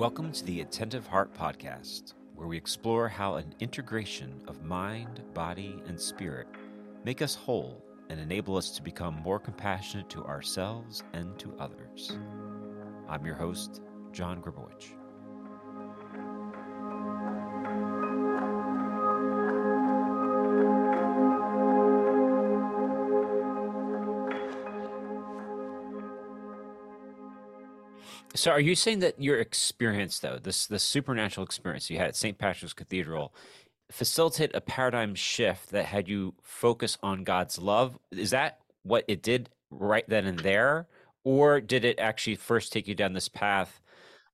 Welcome to the Attentive Heart Podcast, where we explore how an integration of mind, body, and spirit make us whole and enable us to become more compassionate to ourselves and to others. I'm your host, John Gribowich. So, are you saying that your experience, though, this this supernatural experience you had at St. Patrick's Cathedral, facilitate a paradigm shift that had you focus on God's love? Is that what it did right then and there, or did it actually first take you down this path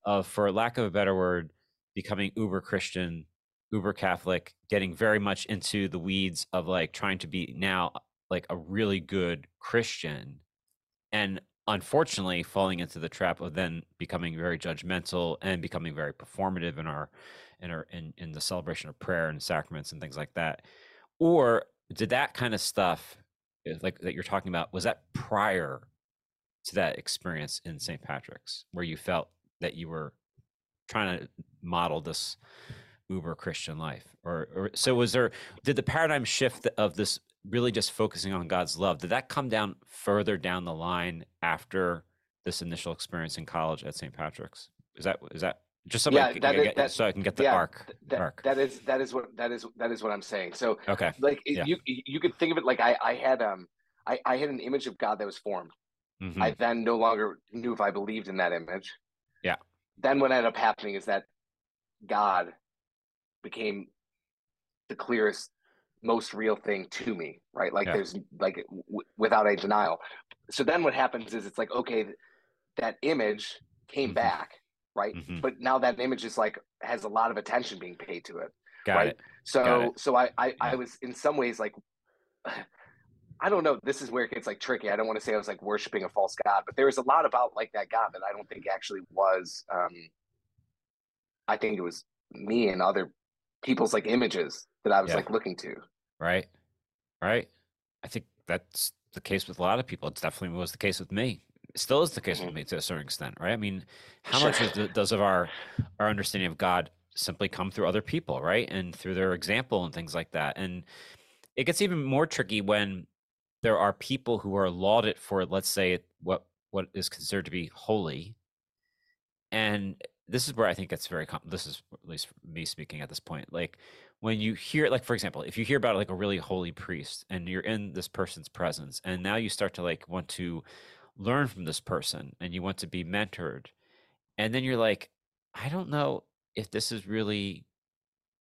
of, for lack of a better word, becoming uber Christian, uber Catholic, getting very much into the weeds of like trying to be now like a really good Christian, and unfortunately falling into the trap of then becoming very judgmental and becoming very performative in our in our in, in the celebration of prayer and sacraments and things like that. Or did that kind of stuff eh, like that you're talking about was that prior to that experience in st patrick's where you felt that you were trying to model this uber christian life or, or so was there did the paradigm shift of this really just focusing on God's love, did that come down further down the line after this initial experience in college at St. Patrick's? Is that is that just so, yeah, I, that is, get, that, so I can get the yeah, arc, that, arc? That is that is what that is that is what I'm saying. So okay, like yeah. you you could think of it like I I had um I I had an image of God that was formed. Mm-hmm. I then no longer knew if I believed in that image. Yeah. Then what ended up happening is that God became the clearest most real thing to me, right? Like yeah. there's like w- without a denial. So then what happens is it's like okay, that image came mm-hmm. back, right? Mm-hmm. But now that image is like has a lot of attention being paid to it, Got right? It. So it. so I I, yeah. I was in some ways like. I don't know. This is where it gets like tricky. I don't want to say I was like worshiping a false god, but there was a lot about like that God that I don't think actually was. Um, I think it was me and other people's like images that I was yeah. like looking to. Right. Right. I think that's the case with a lot of people. It definitely was the case with me. It still is the case with mm-hmm. me to a certain extent, right? I mean, how sure. much the, does of our our understanding of God simply come through other people, right? And through their example and things like that. And it gets even more tricky when there are people who are lauded for, let's say, what what is considered to be holy, and this is where I think it's very. Common. This is at least me speaking at this point. Like when you hear, like for example, if you hear about like a really holy priest and you're in this person's presence, and now you start to like want to learn from this person and you want to be mentored, and then you're like, I don't know if this is really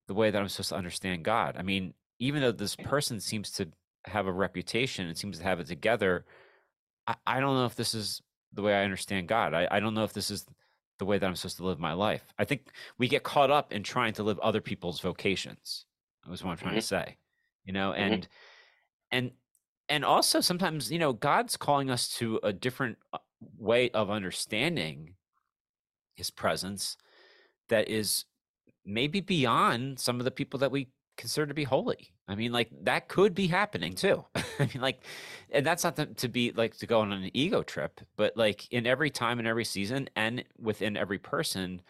the way that I'm supposed to understand God. I mean, even though this person seems to have a reputation and seems to have it together, I, I don't know if this is the way I understand God. I, I don't know if this is the way that I'm supposed to live my life. I think we get caught up in trying to live other people's vocations. That was what I'm trying mm-hmm. to say. You know, mm-hmm. and and and also sometimes, you know, God's calling us to a different uh, way of understanding his presence that is maybe beyond some of the people that we considered to be holy. I mean, like that could be happening too. I mean, like, and that's not to, to, be like to go on an ego trip, but like in every time and every season and within every person,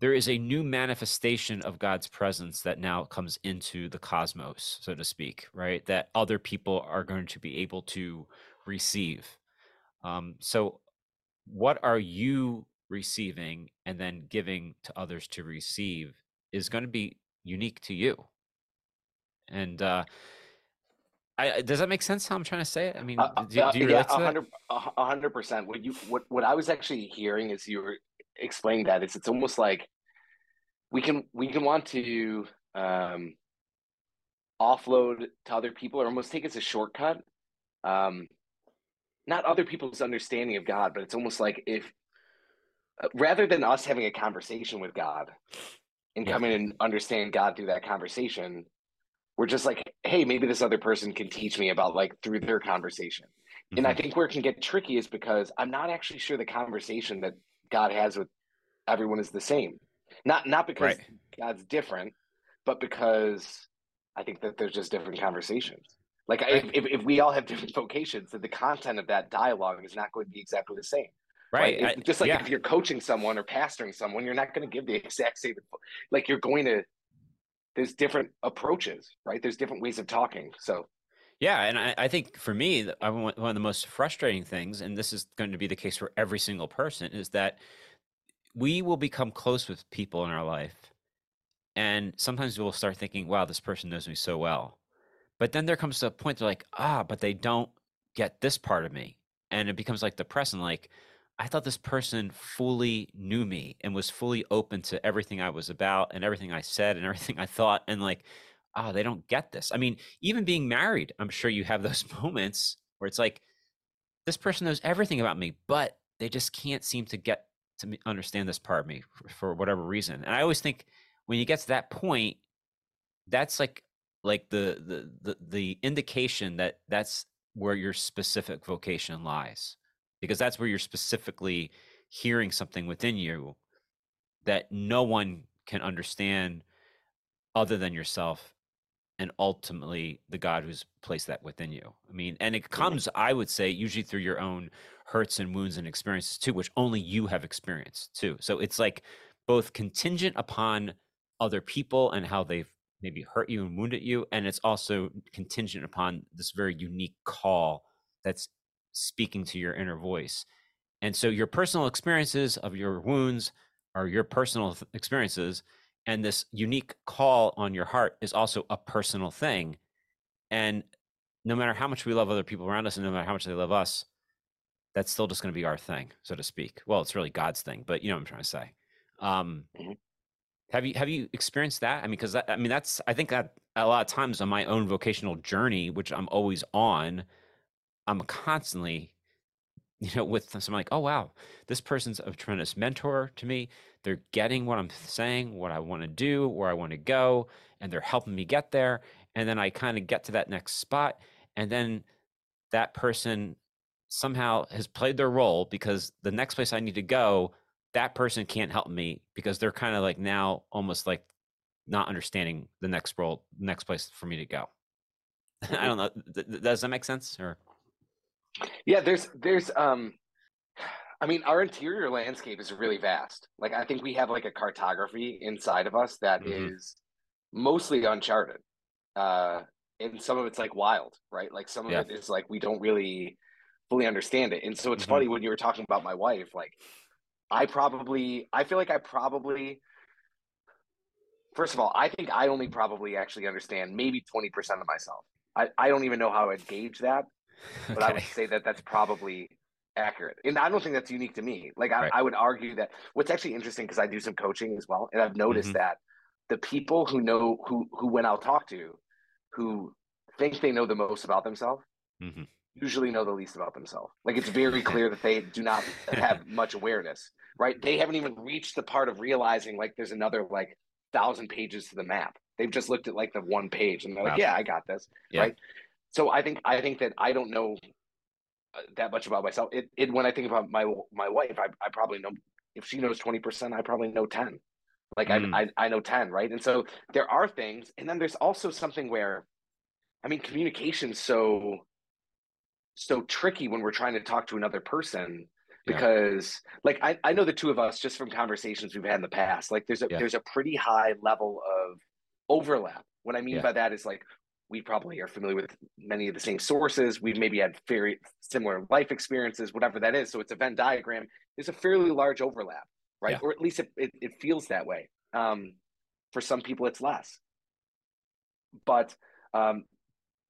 there is a new manifestation of God's presence that now comes into the cosmos, so to speak, right? That other people are going to be able to receive. Um, so, what are you receiving and then giving to others to receive is going to be unique to you. And uh, I, does that make sense? How I'm trying to say it? I mean, uh, do, do, you uh, yeah, a hundred percent. What you what what I was actually hearing is you were explaining that is it's almost like we can we can want to um, offload to other people or almost take it as a shortcut. Um, not other people's understanding of God, but it's almost like if uh, rather than us having a conversation with God, and yeah. come in and understand God through that conversation, we're just like, hey, maybe this other person can teach me about like through their conversation. Mm-hmm. And I mm-hmm. think where it can get tricky is because I'm not actually sure the conversation that God has with everyone is the same. Not not because right. God's different, but because I think that there's just different conversations. Like right. if, if we all have different vocations, then the content of that dialogue is not going to be exactly the same. Right. right? I, just like yeah. if you're coaching someone or pastoring someone, you're not going to give the exact same. Like you're going to. There's different approaches, right? There's different ways of talking. So. Yeah, and I, I think for me, one of the most frustrating things, and this is going to be the case for every single person, is that we will become close with people in our life, and sometimes we'll start thinking, "Wow, this person knows me so well," but then there comes a point they're like, "Ah, but they don't get this part of me," and it becomes like depressing. Like, I thought this person fully knew me and was fully open to everything I was about and everything I said and everything I thought, and like oh, they don't get this. I mean, even being married, I'm sure you have those moments where it's like, this person knows everything about me, but they just can't seem to get to understand this part of me for, whatever reason. And I always think when you get to that point, that's like like the the the, the indication that that's where your specific vocation lies because that's where you're specifically hearing something within you that no one can understand other than yourself and ultimately the God who's placed that within you. I mean, and it comes, I would say, usually through your own hurts and wounds and experiences too, which only you have experienced too. So it's like both contingent upon other people and how they've maybe hurt you and wounded you, and it's also contingent upon this very unique call that's speaking to your inner voice. And so your personal experiences of your wounds are your personal experiences and this unique call on your heart is also a personal thing and no matter how much we love other people around us and no matter how much they love us that's still just going to be our thing so to speak well it's really god's thing but you know what i'm trying to say um, mm-hmm. have you have you experienced that i mean because i mean that's i think that a lot of times on my own vocational journey which i'm always on i'm constantly you know with someone like oh wow this person's a tremendous mentor to me they're getting what I'm saying, what I want to do, where I want to go, and they're helping me get there. And then I kind of get to that next spot. And then that person somehow has played their role because the next place I need to go, that person can't help me because they're kind of like now almost like not understanding the next role, next place for me to go. I don't know. Does that make sense? Or yeah, there's there's um I mean, our interior landscape is really vast. Like, I think we have like a cartography inside of us that mm-hmm. is mostly uncharted. Uh, and some of it's like wild, right? Like, some of yeah. it is like we don't really fully understand it. And so it's mm-hmm. funny when you were talking about my wife, like, I probably, I feel like I probably, first of all, I think I only probably actually understand maybe 20% of myself. I, I don't even know how I'd gauge that, but okay. I would say that that's probably accurate. And I don't think that's unique to me. Like I, right. I would argue that what's actually interesting because I do some coaching as well, and I've noticed mm-hmm. that the people who know who who when I'll talk to, who think they know the most about themselves, mm-hmm. usually know the least about themselves. Like it's very clear that they do not have much awareness. Right? They haven't even reached the part of realizing like there's another like thousand pages to the map. They've just looked at like the one page and they're wow. like, yeah, I got this. Yeah. Right. So I think I think that I don't know uh, that much about myself. It, it when I think about my my wife, I, I probably know if she knows twenty percent, I probably know ten. Like mm. I, I I know ten, right? And so there are things, and then there's also something where, I mean, communication so so tricky when we're trying to talk to another person because yeah. like I, I know the two of us just from conversations we've had in the past like there's a yeah. there's a pretty high level of overlap what i mean yeah. by that is like we probably are familiar with many of the same sources. We've maybe had very similar life experiences, whatever that is. So it's a Venn diagram. There's a fairly large overlap, right? Yeah. Or at least it, it, it, feels that way. Um, for some people, it's less. But um,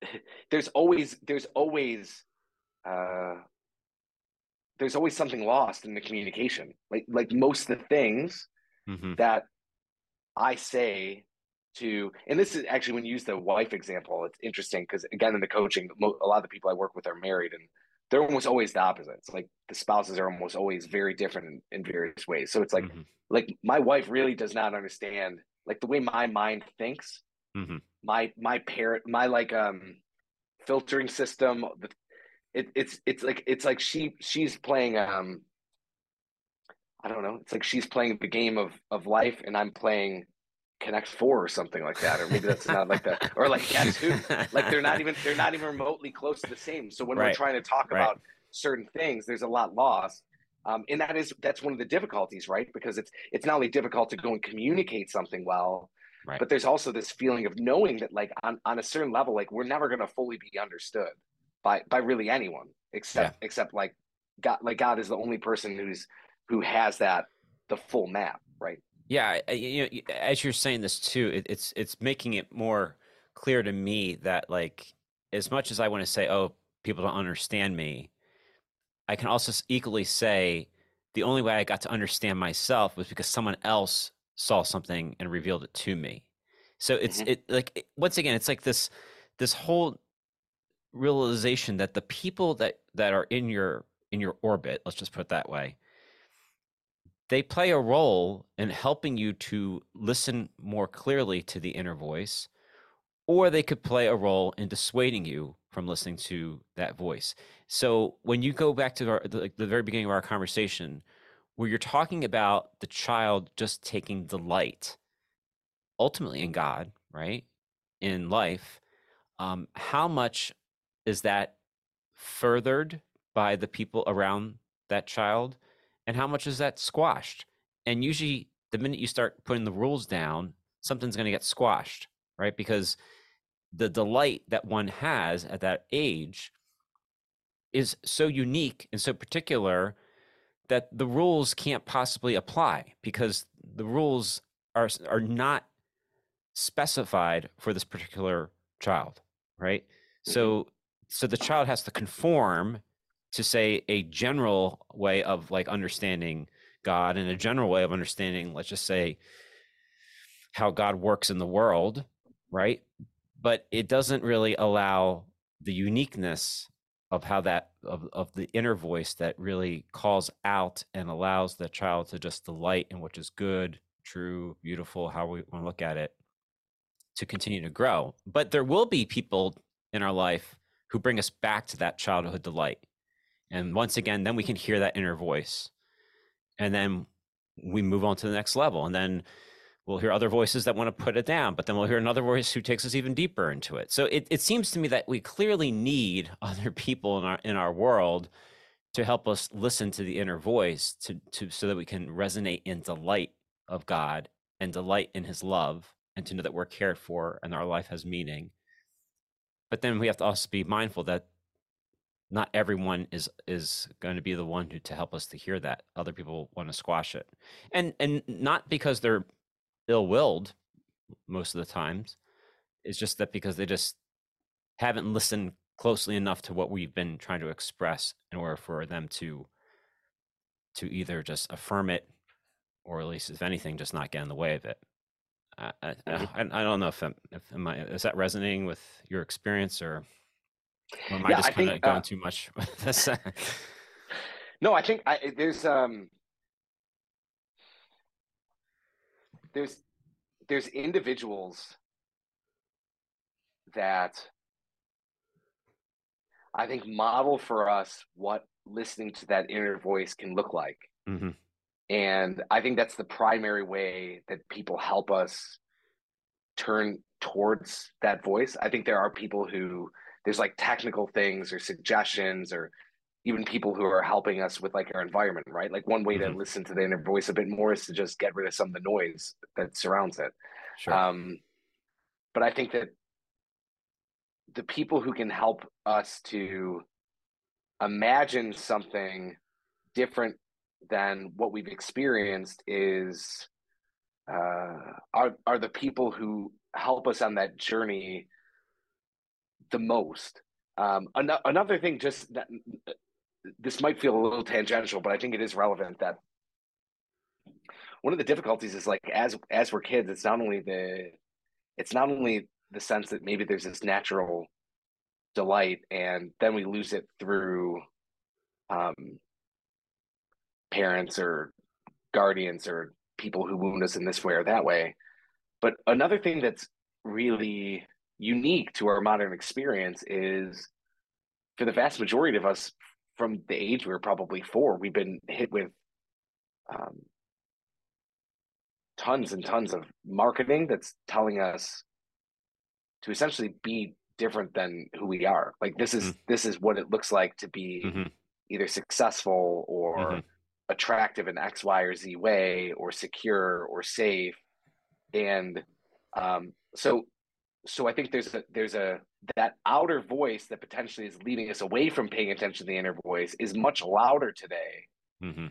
there's always there's always uh, there's always something lost in the communication. Like like most of the things mm-hmm. that I say to and this is actually when you use the wife example it's interesting because again in the coaching a lot of the people i work with are married and they're almost always the opposites like the spouses are almost always very different in, in various ways so it's like mm-hmm. like my wife really does not understand like the way my mind thinks mm-hmm. my my parent my like um filtering system it, it's it's like it's like she she's playing um i don't know it's like she's playing the game of of life and i'm playing Connect Four or something like that, or maybe that's not like that, or like Guess Who. Like they're not even they're not even remotely close to the same. So when right. we're trying to talk right. about certain things, there's a lot lost. Um, and that is that's one of the difficulties, right? Because it's it's not only difficult to go and communicate something well, right. but there's also this feeling of knowing that like on, on a certain level, like we're never gonna fully be understood by by really anyone except yeah. except like God like God is the only person who's who has that the full map, right? Yeah, you know, as you're saying this too, it, it's it's making it more clear to me that like as much as I want to say, oh, people don't understand me, I can also equally say the only way I got to understand myself was because someone else saw something and revealed it to me. So it's mm-hmm. it like it, once again, it's like this this whole realization that the people that that are in your in your orbit, let's just put it that way, they play a role in helping you to listen more clearly to the inner voice or they could play a role in dissuading you from listening to that voice. So when you go back to our, the, the very beginning of our conversation, where you're talking about the child just taking delight ultimately in God, right? In life, um, how much is that furthered by the people around that child? And how much is that squashed? And usually, the minute you start putting the rules down, something's going to get squashed, right? Because the delight that one has at that age is so unique and so particular that the rules can't possibly apply because the rules are are not specified for this particular child right mm-hmm. so so the child has to conform to say a general way of like understanding god and a general way of understanding let's just say how god works in the world right? But it doesn't really allow the uniqueness of how that of, of the inner voice that really calls out and allows the child to just delight in what is good true beautiful how we want to look at it to continue to grow. But there will be people in our life who bring us back to that childhood delight and once again then we can hear that inner voice and then we move on to the next level and then we'll hear other voices that want to put it down, but then we'll hear another voice who takes us even deeper into it. So it, it seems to me that we clearly need other people in our in our world to help us listen to the inner voice to, to so that we can resonate in delight of God and delight in his love and to know that we're cared for and our life has meaning. But then we have to also be mindful that not everyone is is going to be the one who to help us to hear that. Other people want to squash it. And and not because they're ill-willed most of the times it's just that because they just haven't listened closely enough to what we've been trying to express in order for them to to either just affirm it or at least if anything just not get in the way of it i i. I, I don't know if, I'm, if am I, is that resonating with your experience or, or am yeah, i just kind of going uh, too much with this no i think I, there's um there's there's individuals that I think model for us what listening to that inner voice can look like. Mm-hmm. And I think that's the primary way that people help us turn towards that voice. I think there are people who there's like technical things or suggestions or even people who are helping us with like our environment, right? Like one way mm-hmm. to listen to the inner voice a bit more is to just get rid of some of the noise that surrounds it. Sure. Um, but I think that the people who can help us to imagine something different than what we've experienced is uh, are are the people who help us on that journey the most. Um, an- another thing, just that this might feel a little tangential, but I think it is relevant that one of the difficulties is like as as we're kids, it's not only the it's not only the sense that maybe there's this natural delight and then we lose it through um, parents or guardians or people who wound us in this way or that way. But another thing that's really unique to our modern experience is for the vast majority of us from the age we were probably four, we've been hit with um, tons and tons of marketing that's telling us to essentially be different than who we are. Like this is mm-hmm. this is what it looks like to be mm-hmm. either successful or mm-hmm. attractive in X, Y, or Z way, or secure or safe. And um, so, so I think there's a there's a that outer voice that potentially is leading us away from paying attention to the inner voice is much louder today mm-hmm.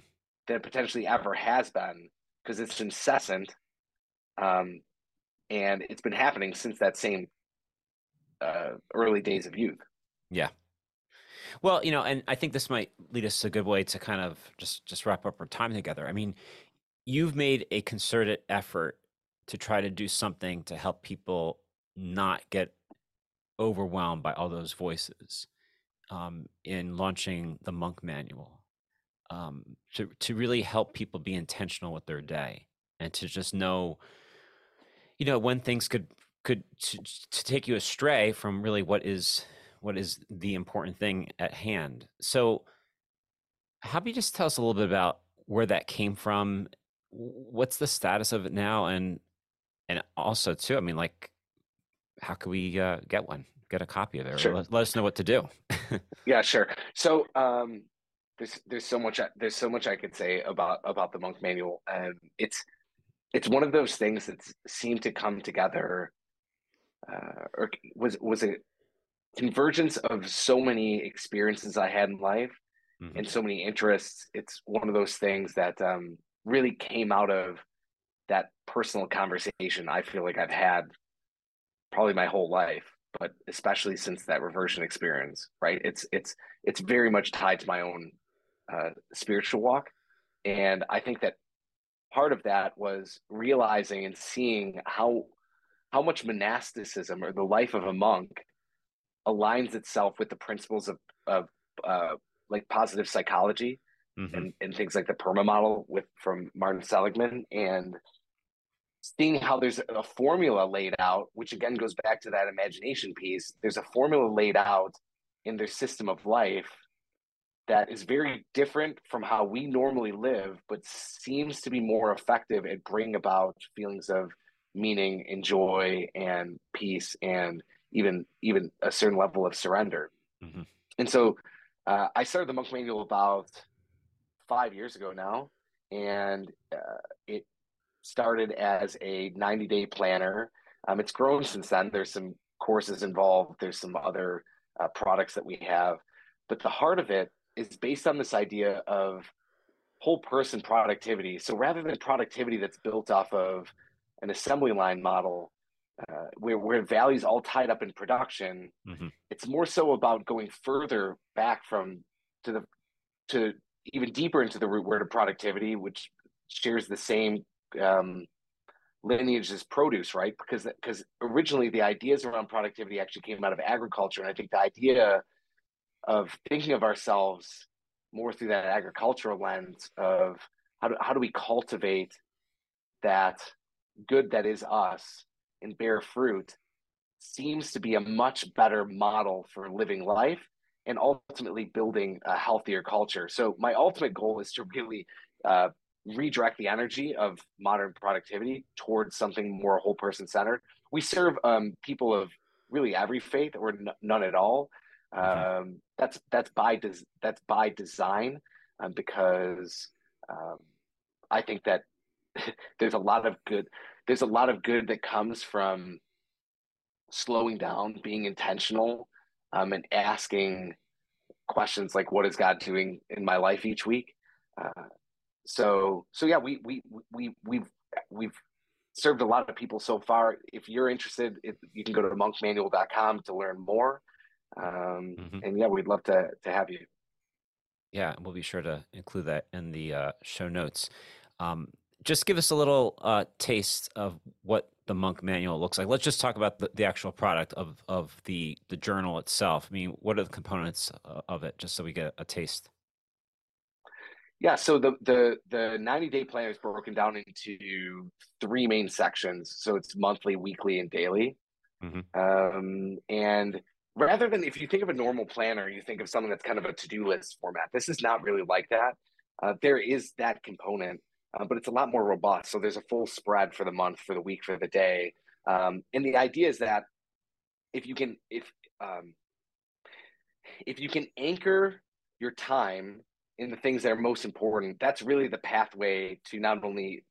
than it potentially ever has been because it's incessant, um, and it's been happening since that same uh, early days of youth. Yeah. Well, you know, and I think this might lead us to a good way to kind of just just wrap up our time together. I mean, you've made a concerted effort to try to do something to help people not get overwhelmed by all those voices um, in launching the monk manual um, to to really help people be intentional with their day and to just know you know when things could could to, to take you astray from really what is what is the important thing at hand. So, how about you just tell us a little bit about where that came from? What's the status of it now, and and also too, I mean, like, how can we uh, get one, get a copy of it? Sure. Let, let, us know what to do. yeah, sure. So, um, there's there's so much there's so much I could say about about the monk manual, and it's it's one of those things that seemed to come together uh, or was was a convergence of so many experiences I had in life mm-hmm. and so many interests. It's one of those things that um, really came out of that personal conversation I feel like I've had probably my whole life, but especially since that reversion experience, right? It's it's it's very much tied to my own uh, spiritual walk, and I think that part of that was realizing and seeing how how much monasticism or the life of a monk aligns itself with the principles of, of uh, like positive psychology mm-hmm. and, and things like the PERMA model with from Martin Seligman and seeing how there's a formula laid out, which again goes back to that imagination piece. There's a formula laid out in their system of life that is very different from how we normally live, but seems to be more effective at bringing about feelings of meaning and joy and peace and even even a certain level of surrender. Mm-hmm. And so uh, I started the Monk Manual about five years ago now, and uh, it started as a 90 day planner. Um, it's grown since then. There's some courses involved. There's some other uh, products that we have, but the heart of it is based on this idea of whole person productivity. So rather than productivity that's built off of an assembly line model, uh, where where values all tied up in production. Mm-hmm. It's more so about going further back from to the to even deeper into the root word of productivity, which shares the same um, lineage as produce, right? Because because originally the ideas around productivity actually came out of agriculture, and I think the idea of thinking of ourselves more through that agricultural lens of how do, how do we cultivate that good that is us and bear fruit seems to be a much better model for living life and ultimately building a healthier culture. So my ultimate goal is to really uh, redirect the energy of modern productivity towards something more whole person centered. We serve um, people of really every faith or n- none at all. Mm-hmm. Um, that's that's by des- that's by design um, because um, I think that there's a lot of good there's a lot of good that comes from slowing down, being intentional, um, and asking questions like, "What is God doing in my life each week?" Uh, so, so yeah, we we we we've we've served a lot of people so far. If you're interested, if, you can go to monkmanual.com to learn more. Um, mm-hmm. And yeah, we'd love to to have you. Yeah, we'll be sure to include that in the uh, show notes. Um, just give us a little uh, taste of what the monk manual looks like let's just talk about the, the actual product of of the the journal itself i mean what are the components uh, of it just so we get a taste yeah so the the the 90 day plan is broken down into three main sections so it's monthly weekly and daily mm-hmm. um, and rather than if you think of a normal planner you think of something that's kind of a to-do list format this is not really like that uh, there is that component uh, but it's a lot more robust. So there's a full spread for the month, for the week, for the day. Um, and the idea is that if you can, if um, if you can anchor your time in the things that are most important, that's really the pathway to not only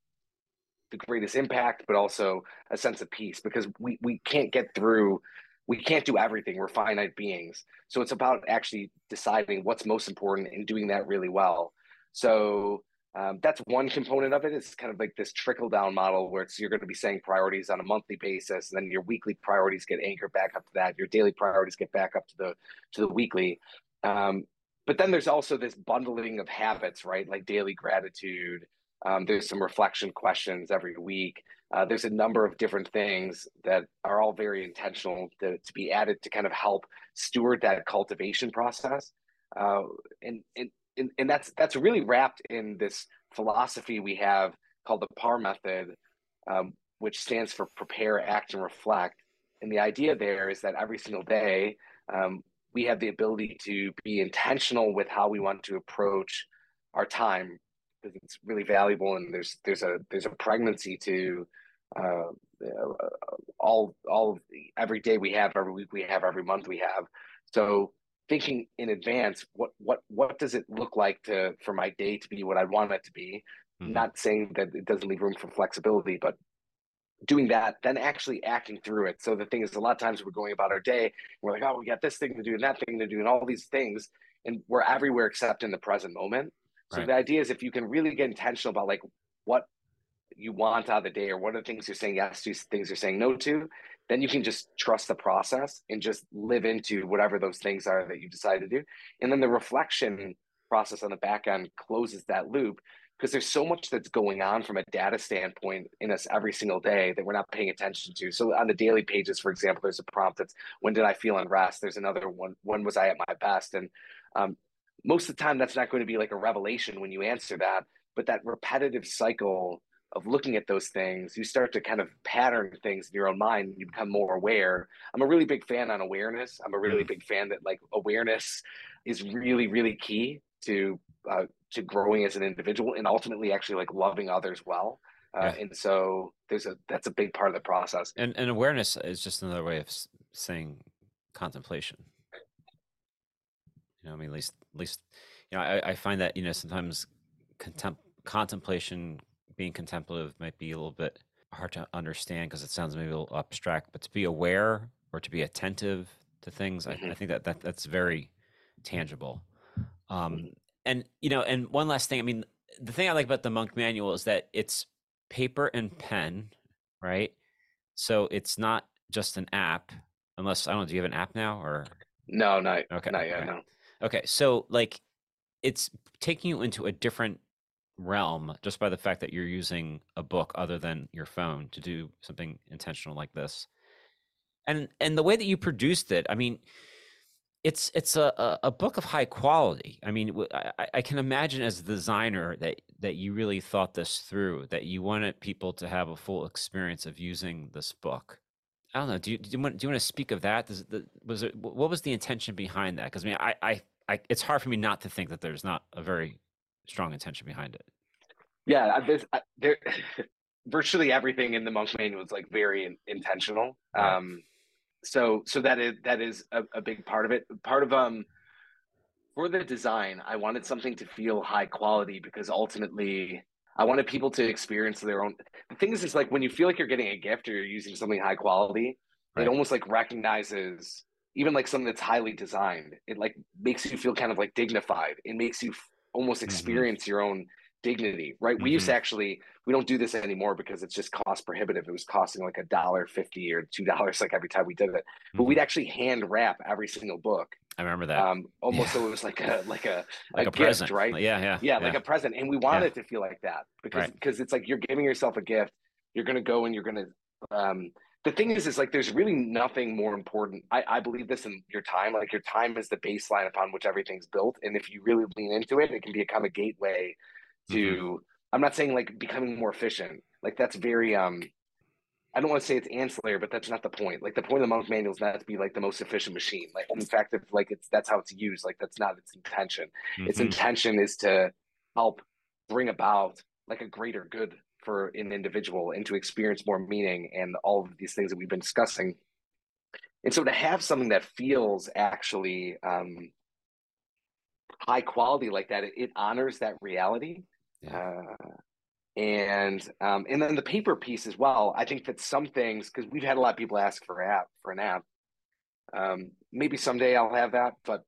the greatest impact, but also a sense of peace because we, we can't get through, we can't do everything. We're finite beings. So it's about actually deciding what's most important and doing that really well. So um, that's one component of it. It's kind of like this trickle down model where it's you're going to be saying priorities on a monthly basis, and then your weekly priorities get anchored back up to that. Your daily priorities get back up to the to the weekly. Um, but then there's also this bundling of habits, right? Like daily gratitude. Um, there's some reflection questions every week. Uh, there's a number of different things that are all very intentional to, to be added to kind of help steward that cultivation process. Uh, and, and and, and that's that's really wrapped in this philosophy we have called the PAR method, um, which stands for prepare, act, and reflect. And the idea there is that every single day um, we have the ability to be intentional with how we want to approach our time because it's really valuable and there's there's a there's a pregnancy to uh, all all every day we have every week we have every month we have so thinking in advance what what what does it look like to for my day to be what I want it to be. Mm-hmm. Not saying that it doesn't leave room for flexibility, but doing that, then actually acting through it. So the thing is, a lot of times we're going about our day, we're like, oh, we got this thing to do and that thing to do and all these things, and we're everywhere except in the present moment. So right. the idea is if you can really get intentional about like what you want out of the day or what are the things you're saying yes to, things you're saying no to, then you can just trust the process and just live into whatever those things are that you decide to do. And then the reflection process on the back end closes that loop because there's so much that's going on from a data standpoint in us every single day that we're not paying attention to. So on the daily pages, for example, there's a prompt that's when did I feel unrest? There's another one, when was I at my best? And um, most of the time that's not going to be like a revelation when you answer that, but that repetitive cycle of looking at those things, you start to kind of pattern things in your own mind. You become more aware. I'm a really big fan on awareness. I'm a really mm. big fan that like awareness is really, really key to uh, to growing as an individual and ultimately actually like loving others well. Uh, yeah. And so there's a that's a big part of the process. And and awareness is just another way of saying contemplation. You know, I mean, at least at least you know, I, I find that you know sometimes contempt contemplation being contemplative might be a little bit hard to understand because it sounds maybe a little abstract, but to be aware or to be attentive to things, mm-hmm. I, I, think that, that that's very tangible. Um, mm-hmm. And you know, and one last thing, I mean, the thing I like about the monk manual is that it's paper and pen, right? So it's not just an app, unless I don't know. Do you have an app now or? No, not okay. Not yet. Okay. No. Okay, so like, it's taking you into a different realm just by the fact that you're using a book other than your phone to do something intentional like this and and the way that you produced it i mean it's it's a a book of high quality i mean i, I can imagine as a designer that that you really thought this through that you wanted people to have a full experience of using this book i don't know do you, do you want do you want to speak of that Does, was it what was the intention behind that because i mean I, I i it's hard for me not to think that there's not a very strong intention behind it. Yeah, there's there virtually everything in the monk manual is like very in, intentional. Right. Um, so so that is that is a, a big part of it. Part of um for the design, I wanted something to feel high quality because ultimately I wanted people to experience their own. The thing is, is like when you feel like you're getting a gift or you're using something high quality, right. it almost like recognizes even like something that's highly designed. It like makes you feel kind of like dignified. It makes you almost mm-hmm. experience mm-hmm. your own dignity, right? Mm-hmm. We used to mm-hmm. actually we don't do this anymore because it's just cost prohibitive. It was costing like a dollar fifty or two dollars like every time we did it. But mm-hmm. we'd actually hand wrap every single book. I remember that. Um, almost yeah. so it was like a like a like a, a gift, present. right? Yeah, yeah, yeah, like a present. And we wanted yeah. it to feel like that because right. because it's like you're giving yourself a gift. You're gonna go and you're gonna um the thing is, is like there's really nothing more important. I, I believe this in your time. Like your time is the baseline upon which everything's built, and if you really lean into it, it can become a kind of gateway to. Mm-hmm. I'm not saying like becoming more efficient. Like that's very um. I don't want to say it's ancillary, but that's not the point. Like the point of the monk manual is not to be like the most efficient machine. Like in fact, if like it's that's how it's used. Like that's not its intention. Mm-hmm. Its intention is to help bring about like a greater good for an individual and to experience more meaning and all of these things that we've been discussing. And so to have something that feels actually um, high quality like that, it, it honors that reality. Yeah. Uh, and um, and then the paper piece as well. I think that some things because we've had a lot of people ask for app for an app. Um, maybe someday I'll have that, but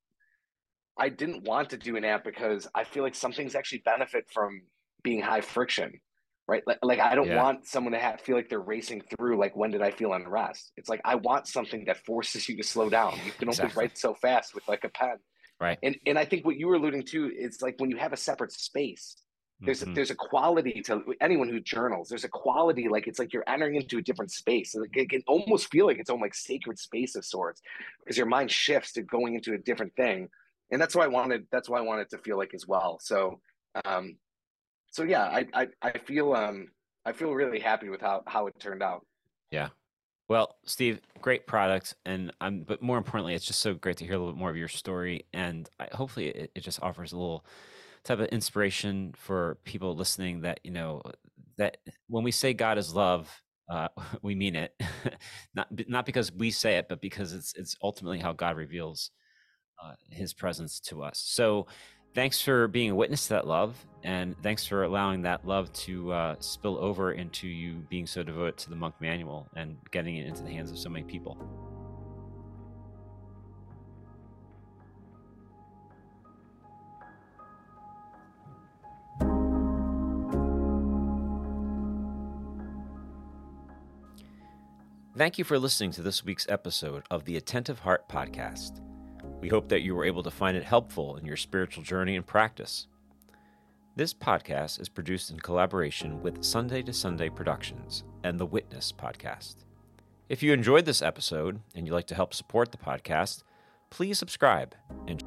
I didn't want to do an app because I feel like some things actually benefit from being high friction, right? Like, like I don't yeah. want someone to have, feel like they're racing through. Like when did I feel unrest? It's like I want something that forces you to slow down. You can only write so fast with like a pen, right? And and I think what you were alluding to is like when you have a separate space. There's mm-hmm. a, there's a quality to anyone who journals. There's a quality like it's like you're entering into a different space. Like it can almost feel like its own like sacred space of sorts, because your mind shifts to going into a different thing and that's why I wanted that's why I wanted to feel like as well. So um so yeah, I I, I feel um I feel really happy with how how it turned out. Yeah. Well, Steve, great product, and I'm. But more importantly, it's just so great to hear a little bit more of your story, and I, hopefully, it, it just offers a little type of inspiration for people listening. That you know, that when we say God is love, uh, we mean it, not not because we say it, but because it's it's ultimately how God reveals uh, his presence to us. So thanks for being a witness to that love. And thanks for allowing that love to uh, spill over into you being so devoted to the monk manual and getting it into the hands of so many people. Thank you for listening to this week's episode of the Attentive Heart Podcast. We hope that you were able to find it helpful in your spiritual journey and practice. This podcast is produced in collaboration with Sunday to Sunday Productions and the Witness Podcast. If you enjoyed this episode and you'd like to help support the podcast, please subscribe and